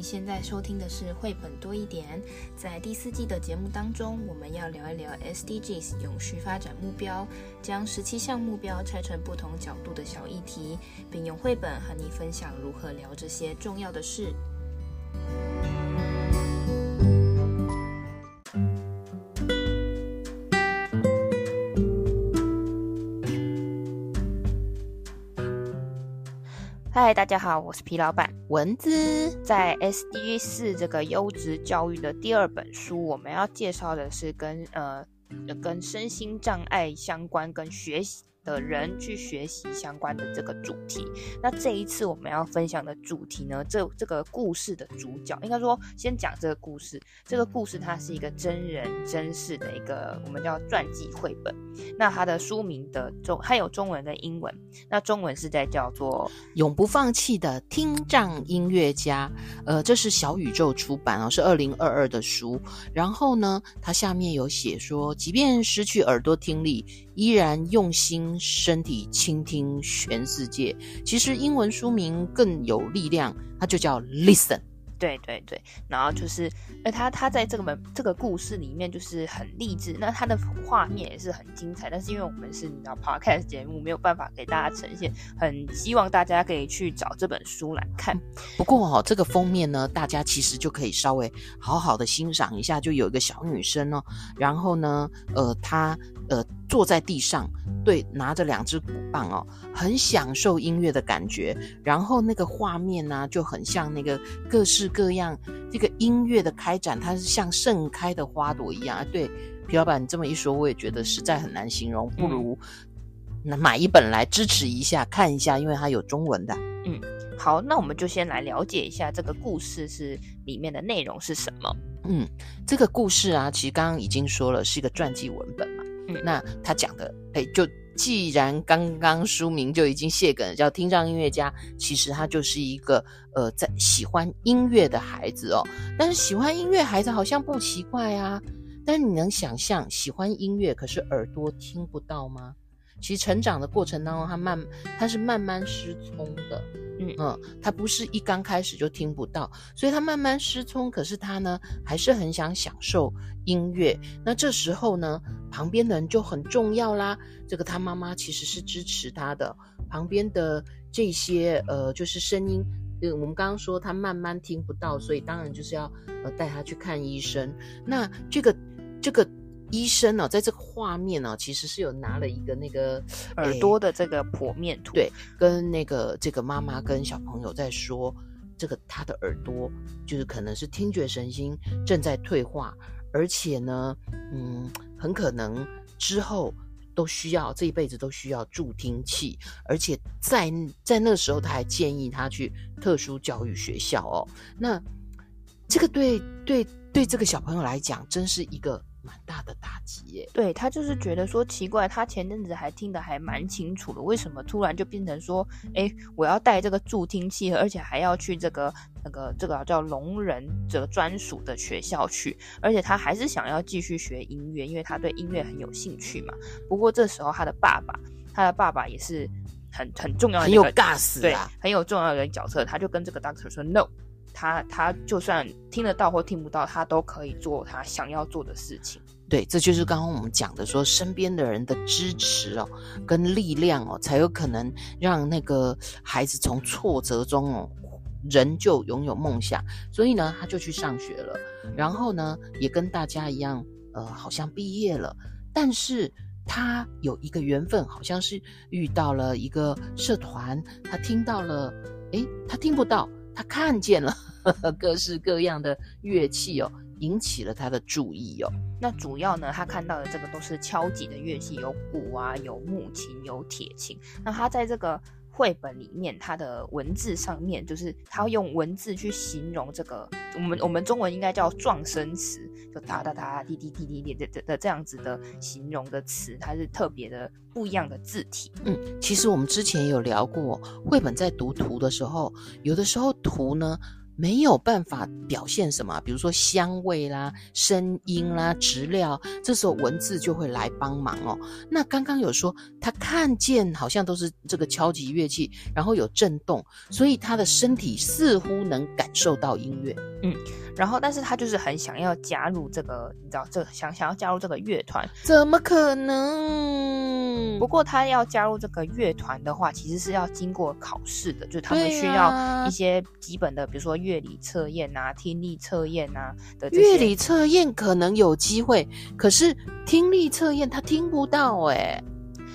你现在收听的是绘本多一点。在第四季的节目当中，我们要聊一聊 SDGs 永续发展目标，将十七项目标拆成不同角度的小议题，并用绘本和你分享如何聊这些重要的事。嗨，大家好，我是皮老板蚊子。在 SDG 四这个优质教育的第二本书，我们要介绍的是跟呃跟身心障碍相关，跟学习。的人去学习相关的这个主题。那这一次我们要分享的主题呢，这这个故事的主角，应该说先讲这个故事。这个故事它是一个真人真事的一个我们叫传记绘本。那它的书名的中，还有中文跟英文。那中文是在叫做《永不放弃的听障音乐家》。呃，这是小宇宙出版哦，是二零二二的书。然后呢，它下面有写说，即便失去耳朵听力，依然用心。身体倾听全世界，其实英文书名更有力量，它就叫 Listen。对对对，然后就是，那，他他在这个门这个故事里面就是很励志，那他的画面也是很精彩，但是因为我们是你知道 Podcast 节目，没有办法给大家呈现，很希望大家可以去找这本书来看。不过哦，这个封面呢，大家其实就可以稍微好好的欣赏一下，就有一个小女生哦，然后呢，呃，她呃。坐在地上，对，拿着两只鼓棒哦，很享受音乐的感觉。然后那个画面呢、啊，就很像那个各式各样这个音乐的开展，它是像盛开的花朵一样啊。对，皮老板你这么一说，我也觉得实在很难形容，不如那买一本来支持一下，看一下，因为它有中文的。嗯，好，那我们就先来了解一下这个故事是里面的内容是什么。嗯，这个故事啊，其实刚刚已经说了，是一个传记文本那他讲的，哎，就既然刚刚书名就已经谢梗了，叫听障音乐家，其实他就是一个呃，在喜欢音乐的孩子哦。但是喜欢音乐孩子好像不奇怪啊。但是你能想象喜欢音乐，可是耳朵听不到吗？其实成长的过程当中，他慢，他是慢慢失聪的。嗯嗯，他不是一刚开始就听不到，所以他慢慢失聪。可是他呢，还是很想享受音乐。那这时候呢，旁边的人就很重要啦。这个他妈妈其实是支持他的。旁边的这些呃，就是声音，嗯，我们刚刚说他慢慢听不到，所以当然就是要呃带他去看医生。那这个这个。医生呢、哦，在这个画面呢、哦，其实是有拿了一个那个耳朵的这个剖面图，对，跟那个这个妈妈跟小朋友在说，这个他的耳朵就是可能是听觉神经正在退化，而且呢，嗯，很可能之后都需要这一辈子都需要助听器，而且在在那个时候他还建议他去特殊教育学校哦，那这个对对对这个小朋友来讲，真是一个。蛮大的打击耶，对，他就是觉得说奇怪，他前阵子还听得还蛮清楚的，为什么突然就变成说，哎，我要带这个助听器，而且还要去这个那个这个叫聋人这个专属的学校去，而且他还是想要继续学音乐，因为他对音乐很有兴趣嘛。不过这时候他的爸爸，他的爸爸也是很很重要的一个，很有 gas 对，很有重要的一个角色，他就跟这个 doctor 说 no。他他就算听得到或听不到，他都可以做他想要做的事情。对，这就是刚刚我们讲的，说身边的人的支持哦，跟力量哦，才有可能让那个孩子从挫折中哦，仍旧拥有梦想。所以呢，他就去上学了，然后呢，也跟大家一样，呃，好像毕业了。但是他有一个缘分，好像是遇到了一个社团，他听到了，诶，他听不到。他看见了 各式各样的乐器哦，引起了他的注意哦。那主要呢，他看到的这个都是敲击的乐器，有鼓啊，有木琴，有铁琴。那他在这个绘本里面，它的文字上面，就是它用文字去形容这个，我们我们中文应该叫撞声词，就哒哒哒、滴滴滴滴滴的的的这样子的形容的词，它是特别的不一样的字体。嗯，其实我们之前有聊过，绘本在读图的时候，有的时候图呢没有办法表现什么，比如说香味啦、声音啦、质料，这时候文字就会来帮忙哦。那刚刚有说他看见好像都是这个敲击乐器，然后有震动，所以他的身体似乎能感受到音乐。嗯，然后但是他就是很想要加入这个，你知道，这想想要加入这个乐团，怎么可能？不过他要加入这个乐团的话，其实是要经过考试的，就是他们需要一些基本的，比如说乐理测验啊、听力测验啊的。乐理测验可能有机会，可是听力测验他听不到哎、欸。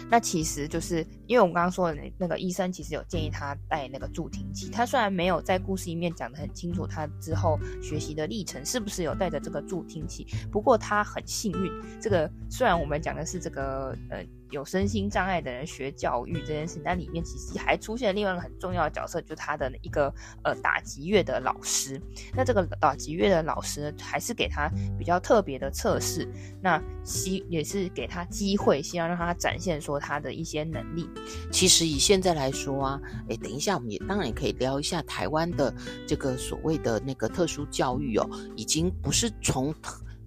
那其实就是因为我们刚刚说的那个医生，其实有建议他带那个助听器。他虽然没有在故事里面讲的很清楚，他之后学习的历程是不是有带着这个助听器，不过他很幸运。这个虽然我们讲的是这个呃。有身心障碍的人学教育这件事，但里面其实还出现另外一个很重要的角色，就是他的一个呃打击乐的老师。那这个打击乐的老师，还是给他比较特别的测试，那希也是给他机会，希望让他展现说他的一些能力。其实以现在来说啊，诶，等一下我们也当然也可以聊一下台湾的这个所谓的那个特殊教育哦，已经不是从。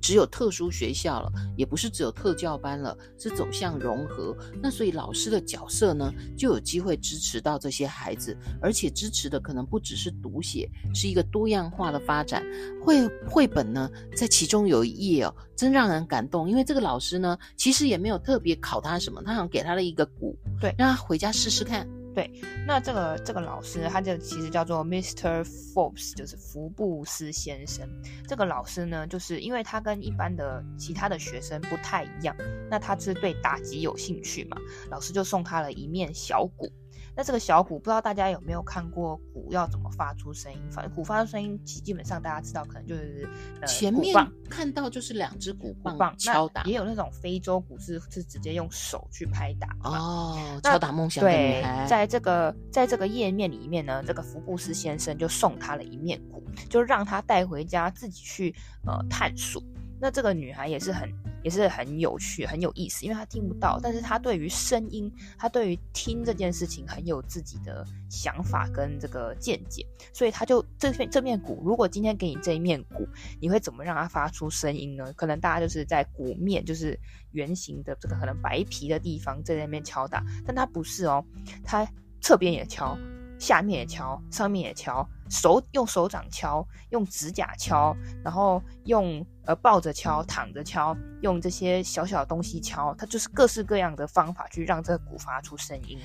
只有特殊学校了，也不是只有特教班了，是走向融合。那所以老师的角色呢，就有机会支持到这些孩子，而且支持的可能不只是读写，是一个多样化的发展。绘绘本呢，在其中有一页哦，真让人感动，因为这个老师呢，其实也没有特别考他什么，他好像给他了一个鼓，对，让他回家试试看。对，那这个这个老师，他就其实叫做 Mr. Forbes，就是福布斯先生。这个老师呢，就是因为他跟一般的其他的学生不太一样，那他是对打击有兴趣嘛，老师就送他了一面小鼓。那这个小鼓，不知道大家有没有看过鼓要怎么发出声音？反正鼓发出声音，基本上大家知道，可能就是呃，前面看到就是两只鼓棒敲打，也有那种非洲鼓是是直接用手去拍打哦，敲打梦想的女孩。对，在这个在这个页面里面呢，这个福布斯先生就送他了一面鼓，就让他带回家自己去呃探索。那这个女孩也是很。也是很有趣，很有意思，因为他听不到，但是他对于声音，他对于听这件事情很有自己的想法跟这个见解，所以他就这片这面鼓，如果今天给你这一面鼓，你会怎么让它发出声音呢？可能大家就是在鼓面，就是圆形的这个可能白皮的地方在那边敲打，但他不是哦，他侧边也敲。下面也敲，上面也敲，手用手掌敲，用指甲敲，然后用呃抱着敲，躺着敲，用这些小小的东西敲，它就是各式各样的方法去让这个鼓发出声音。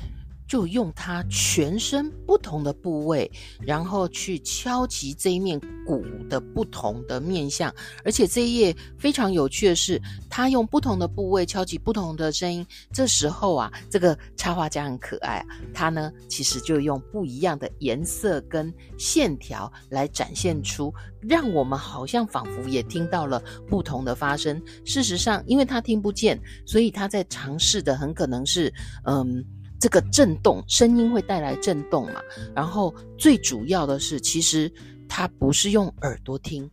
就用他全身不同的部位，然后去敲击这一面鼓的不同的面向。而且这一页非常有趣的是，他用不同的部位敲击不同的声音。这时候啊，这个插画家很可爱，他呢其实就用不一样的颜色跟线条来展现出，让我们好像仿佛也听到了不同的发声。事实上，因为他听不见，所以他在尝试的很可能是嗯。这个震动声音会带来震动嘛？然后最主要的是，其实它不是用耳朵听，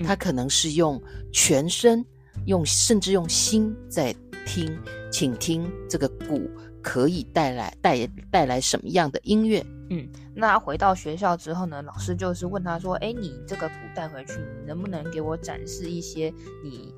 它可能是用全身，用甚至用心在听，请听这个鼓可以带来带带来什么样的音乐？嗯，那回到学校之后呢，老师就是问他说：“诶，你这个鼓带回去，你能不能给我展示一些你？”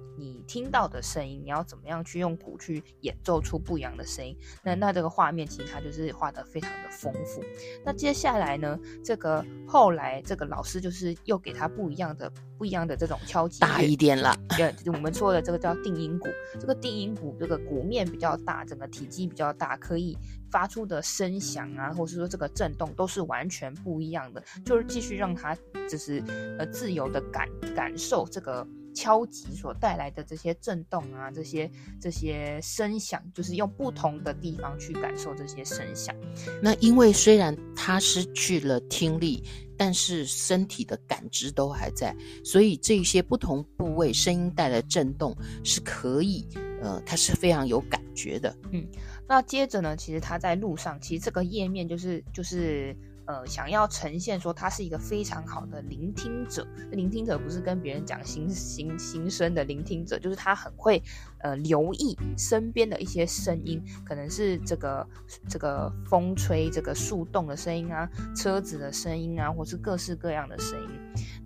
你听到的声音，你要怎么样去用鼓去演奏出不一样的声音？那那这个画面其实它就是画的非常的丰富。那接下来呢，这个后来这个老师就是又给他不一样的不一样的这种敲击，大一点了。对，我们说的这个叫定音鼓。这个定音鼓这个鼓面比较大，整个体积比较大，可以发出的声响啊，或者是说这个震动都是完全不一样的。就是继续让他就是呃自由的感感受这个。敲击所带来的这些震动啊，这些这些声响，就是用不同的地方去感受这些声响。那因为虽然他失去了听力，但是身体的感知都还在，所以这些不同部位声音带来的震动是可以，呃，他是非常有感觉的。嗯，那接着呢，其实他在路上，其实这个页面就是就是。呃，想要呈现说他是一个非常好的聆听者，聆听者不是跟别人讲心心心声的聆听者，就是他很会呃留意身边的一些声音，可能是这个这个风吹这个树动的声音啊，车子的声音啊，或是各式各样的声音。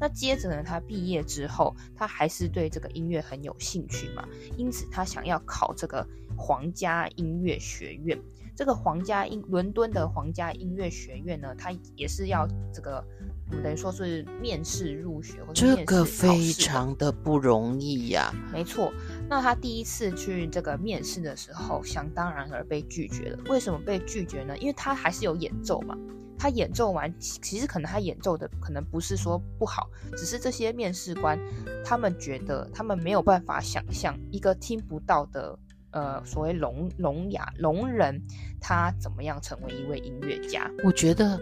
那接着呢，他毕业之后，他还是对这个音乐很有兴趣嘛，因此他想要考这个皇家音乐学院。这个皇家音伦敦的皇家音乐学院呢，它也是要这个，等于说是面试入学，或者这个非常的不容易呀、啊。没错，那他第一次去这个面试的时候，想当然而被拒绝了。为什么被拒绝呢？因为他还是有演奏嘛。他演奏完，其实可能他演奏的可能不是说不好，只是这些面试官他们觉得他们没有办法想象一个听不到的。呃，所谓聋聋哑聋人，他怎么样成为一位音乐家？我觉得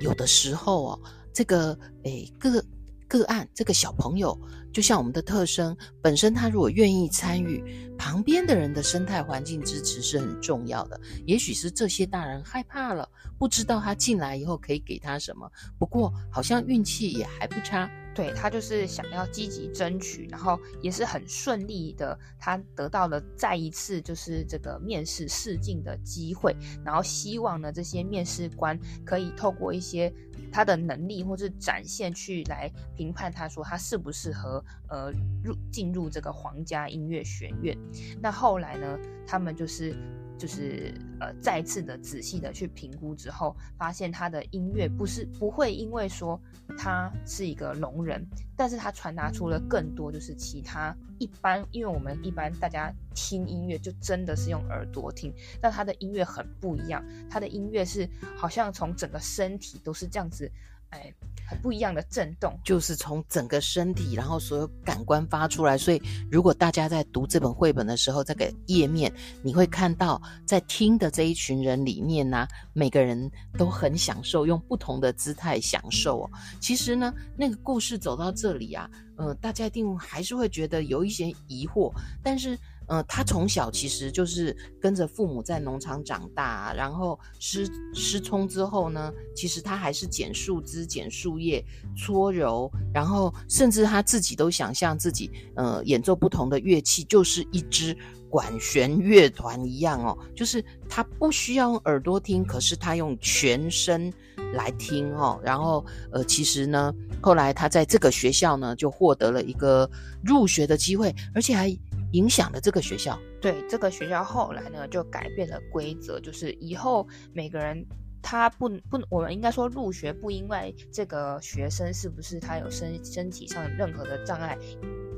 有的时候哦，这个诶个个案，这个小朋友就像我们的特生，本身他如果愿意参与，旁边的人的生态环境支持是很重要的。也许是这些大人害怕了，不知道他进来以后可以给他什么。不过好像运气也还不差。对，他就是想要积极争取，然后也是很顺利的，他得到了再一次就是这个面试试镜的机会，然后希望呢这些面试官可以透过一些他的能力或是展现去来评判他说他适不适合呃入进入这个皇家音乐学院。那后来呢，他们就是。就是呃，再次的仔细的去评估之后，发现他的音乐不是不会因为说他是一个聋人，但是他传达出了更多就是其他一般，因为我们一般大家听音乐就真的是用耳朵听，但他的音乐很不一样，他的音乐是好像从整个身体都是这样子，哎。很不一样的震动，就是从整个身体，然后所有感官发出来。所以，如果大家在读这本绘本的时候，这个页面你会看到，在听的这一群人里面呢、每个人都很享受，用不同的姿态享受哦。其实呢，那个故事走到这里啊，呃，大家一定还是会觉得有一些疑惑，但是。呃，他从小其实就是跟着父母在农场长大，然后失失聪之后呢，其实他还是捡树枝、捡树叶、搓揉，然后甚至他自己都想象自己呃演奏不同的乐器，就是一支管弦乐团一样哦。就是他不需要用耳朵听，可是他用全身来听哦。然后呃，其实呢，后来他在这个学校呢就获得了一个入学的机会，而且还。影响了这个学校，对这个学校后来呢就改变了规则，就是以后每个人他不不，我们应该说入学不因为这个学生是不是他有身身体上任何的障碍。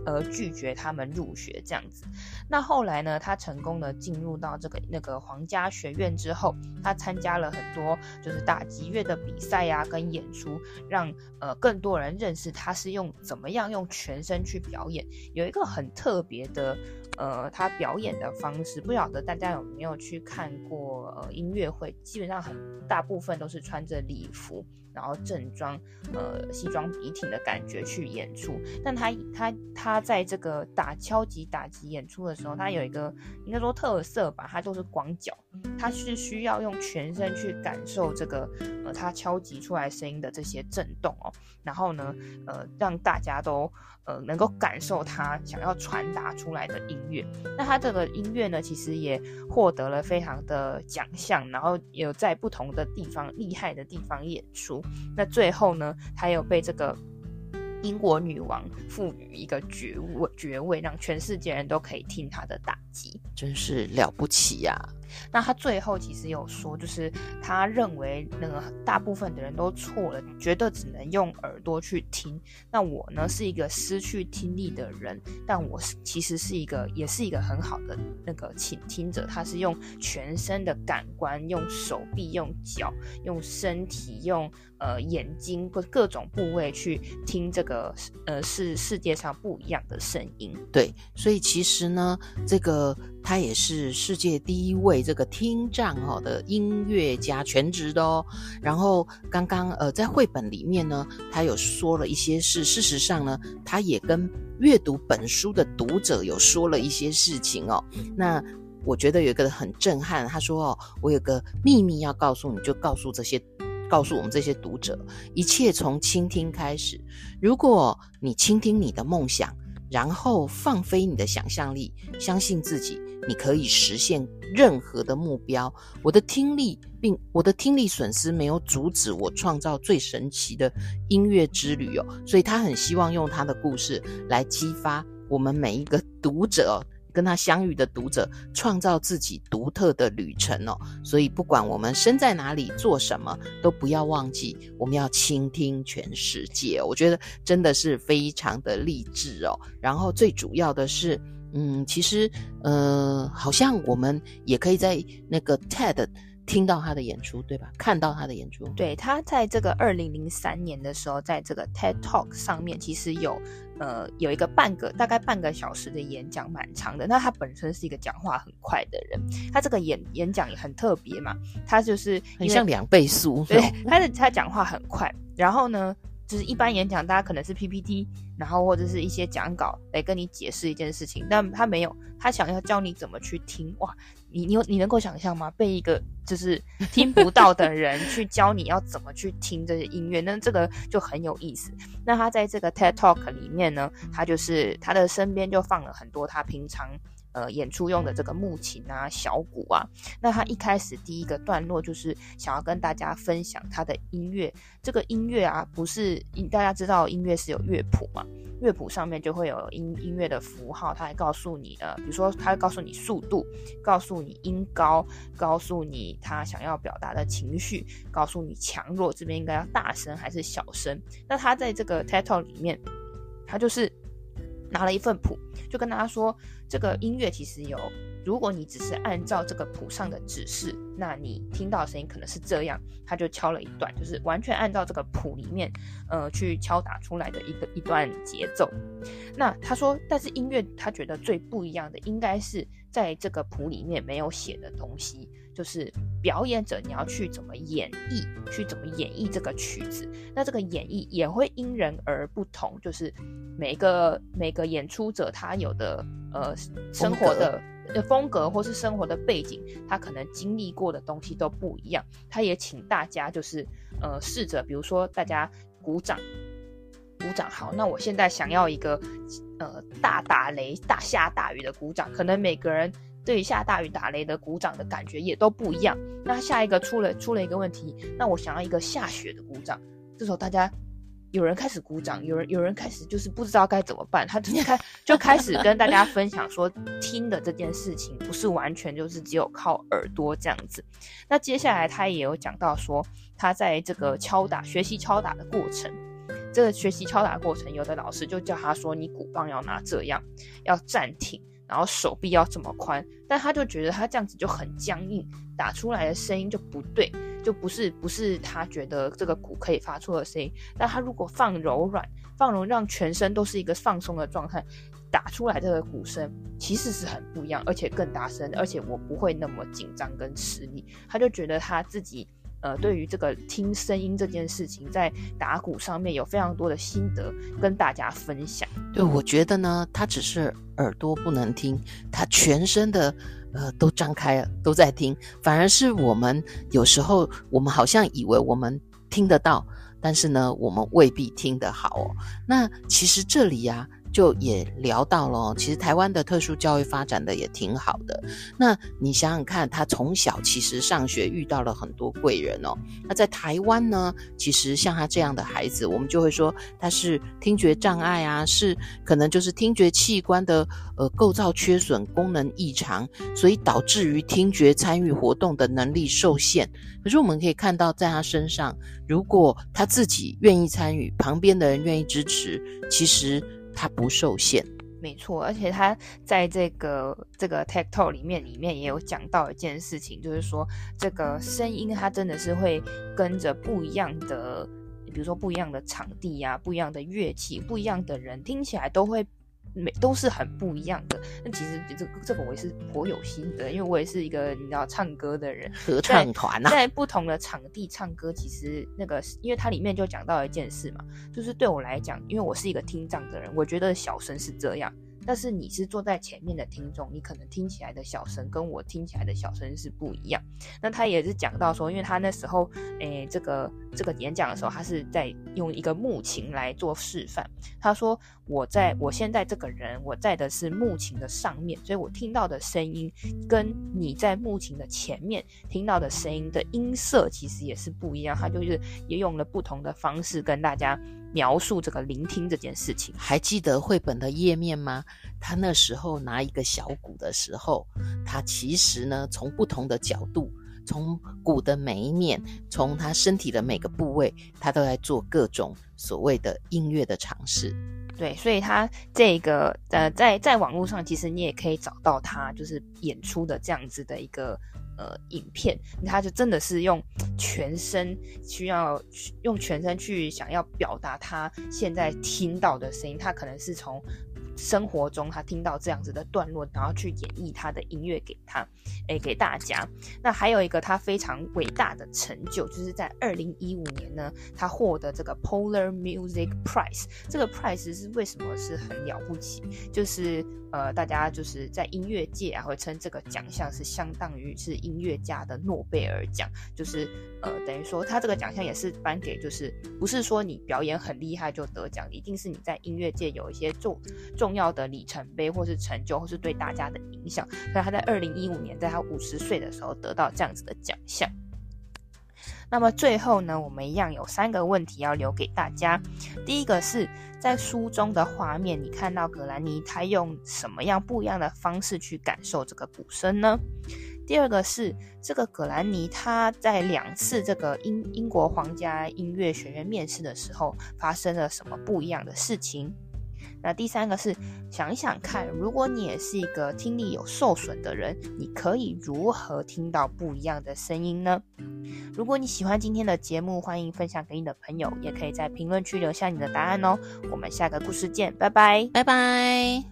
而拒绝他们入学这样子，那后来呢，他成功的进入到这个那个皇家学院之后，他参加了很多就是打击乐的比赛呀、跟演出，让呃更多人认识他是用怎么样用全身去表演，有一个很特别的呃他表演的方式，不晓得大家有没有去看过呃音乐会，基本上很大部分都是穿着礼服。然后正装，呃，西装笔挺的感觉去演出，但他他他在这个打敲击打击演出的时候，他有一个应该说特色吧，他就是广角，他是需要用全身去感受这个呃他敲击出来声音的这些震动哦，然后呢，呃，让大家都呃能够感受他想要传达出来的音乐。那他这个音乐呢，其实也获得了非常的奖项，然后有在不同的地方厉害的地方演出。那最后呢，他有被这个英国女王赋予一个爵位，爵位让全世界人都可以听她的打击，真是了不起呀、那他最后其实有说，就是他认为那个大部分的人都错了，觉得只能用耳朵去听。那我呢，是一个失去听力的人，但我是其实是一个，也是一个很好的那个倾听者。他是用全身的感官，用手臂、用脚、用身体、用呃眼睛或各种部位去听这个呃是世界上不一样的声音。对，所以其实呢，这个。他也是世界第一位这个听障哈的音乐家，全职的哦。然后刚刚呃在绘本里面呢，他有说了一些事。事实上呢，他也跟阅读本书的读者有说了一些事情哦。那我觉得有一个很震撼，他说哦，我有个秘密要告诉你，就告诉这些，告诉我们这些读者，一切从倾听开始。如果你倾听你的梦想，然后放飞你的想象力，相信自己。你可以实现任何的目标。我的听力并我的听力损失没有阻止我创造最神奇的音乐之旅哦。所以他很希望用他的故事来激发我们每一个读者。跟他相遇的读者，创造自己独特的旅程哦。所以，不管我们身在哪里，做什么，都不要忘记，我们要倾听全世界。我觉得真的是非常的励志哦。然后，最主要的是，嗯，其实，呃，好像我们也可以在那个 TED。听到他的演出，对吧？看到他的演出，对，他在这个二零零三年的时候，在这个 TED Talk 上面，其实有呃有一个半个大概半个小时的演讲，蛮长的。那他本身是一个讲话很快的人，他这个演演讲也很特别嘛，他就是很像两倍速，对，他的他讲话很快，然后呢，就是一般演讲大家可能是 PPT，然后或者是一些讲稿来跟你解释一件事情，但他没有，他想要教你怎么去听，哇。你你你能够想象吗？被一个就是 听不到的人去教你要怎么去听这些音乐，那这个就很有意思。那他在这个 TED Talk 里面呢，他就是他的身边就放了很多他平常。呃，演出用的这个木琴啊、小鼓啊，那他一开始第一个段落就是想要跟大家分享他的音乐。这个音乐啊，不是大家知道音乐是有乐谱嘛？乐谱上面就会有音音乐的符号，它还告诉你呃，比如说它会告诉你速度，告诉你音高，告诉你他想要表达的情绪，告诉你强弱，这边应该要大声还是小声。那他在这个 title 里面，他就是。拿了一份谱，就跟大家说，这个音乐其实有，如果你只是按照这个谱上的指示，那你听到的声音可能是这样。他就敲了一段，就是完全按照这个谱里面，呃，去敲打出来的一个一段节奏。那他说，但是音乐他觉得最不一样的，应该是在这个谱里面没有写的东西。就是表演者你要去怎么演绎，去怎么演绎这个曲子，那这个演绎也会因人而不同。就是每个每个演出者他有的呃生活的风格或是生活的背景，他可能经历过的东西都不一样。他也请大家就是呃试着，比如说大家鼓掌，鼓掌好。那我现在想要一个呃大打雷、大下大雨的鼓掌，可能每个人。对于下大雨打雷的鼓掌的感觉也都不一样。那下一个出了出了一个问题，那我想要一个下雪的鼓掌。这时候大家有人开始鼓掌，有人有人开始就是不知道该怎么办，他就开就开始跟大家分享说，听的这件事情不是完全就是只有靠耳朵这样子。那接下来他也有讲到说，他在这个敲打学习敲打的过程，这个学习敲打的过程，有的老师就叫他说，你鼓棒要拿这样，要暂停。然后手臂要这么宽，但他就觉得他这样子就很僵硬，打出来的声音就不对，就不是不是他觉得这个鼓可以发出的声音。但他如果放柔软，放柔让全身都是一个放松的状态，打出来这个鼓声其实是很不一样，而且更大声，而且我不会那么紧张跟吃力。他就觉得他自己。呃，对于这个听声音这件事情，在打鼓上面有非常多的心得跟大家分享。对，我觉得呢，他只是耳朵不能听，他全身的呃都张开了，都在听。反而是我们有时候，我们好像以为我们听得到，但是呢，我们未必听得好哦。那其实这里呀。就也聊到了，其实台湾的特殊教育发展的也挺好的。那你想想看，他从小其实上学遇到了很多贵人哦。那在台湾呢，其实像他这样的孩子，我们就会说他是听觉障碍啊，是可能就是听觉器官的呃构造缺损、功能异常，所以导致于听觉参与活动的能力受限。可是我们可以看到，在他身上，如果他自己愿意参与，旁边的人愿意支持，其实。它不受限，没错，而且他在这个这个 TED Talk 里面，里面也有讲到一件事情，就是说这个声音它真的是会跟着不一样的，比如说不一样的场地呀、啊，不一样的乐器，不一样的人，听起来都会。每都是很不一样的。那其实这个这个我也是颇有心得，因为我也是一个你知道唱歌的人，合唱团啊，在不同的场地唱歌，其实那个因为它里面就讲到一件事嘛，就是对我来讲，因为我是一个听障的人，我觉得小声是这样。但是你是坐在前面的听众，你可能听起来的小声跟我听起来的小声是不一样。那他也是讲到说，因为他那时候，诶，这个这个演讲的时候，他是在用一个木琴来做示范。他说：“我在我现在这个人，我在的是木琴的上面，所以我听到的声音跟你在木琴的前面听到的声音的音色其实也是不一样。他就是也用了不同的方式跟大家描述这个聆听这件事情。还记得绘本的页面吗？他那时候拿一个小鼓的时候，他其实呢从不同的角度。”从鼓的每一面，从他身体的每个部位，他都在做各种所谓的音乐的尝试。对，所以他这个呃，在在网络上，其实你也可以找到他就是演出的这样子的一个呃影片。他就真的是用全身需要用全身去想要表达他现在听到的声音，他可能是从。生活中，他听到这样子的段落，然后去演绎他的音乐给他，诶，给大家。那还有一个他非常伟大的成就，就是在二零一五年呢，他获得这个 Polar Music Prize。这个 prize 是为什么是很了不起？就是呃，大家就是在音乐界啊，会称这个奖项是相当于是音乐家的诺贝尔奖，就是呃，等于说他这个奖项也是颁给，就是不是说你表演很厉害就得奖，一定是你在音乐界有一些重重。重要的里程碑，或是成就，或是对大家的影响，所以他在二零一五年，在他五十岁的时候得到这样子的奖项。那么最后呢，我们一样有三个问题要留给大家。第一个是在书中的画面，你看到葛兰妮她用什么样不一样的方式去感受这个鼓声呢？第二个是这个葛兰妮她在两次这个英英国皇家音乐学院面试的时候，发生了什么不一样的事情？那第三个是想一想看，如果你也是一个听力有受损的人，你可以如何听到不一样的声音呢？如果你喜欢今天的节目，欢迎分享给你的朋友，也可以在评论区留下你的答案哦。我们下个故事见，拜拜，拜拜。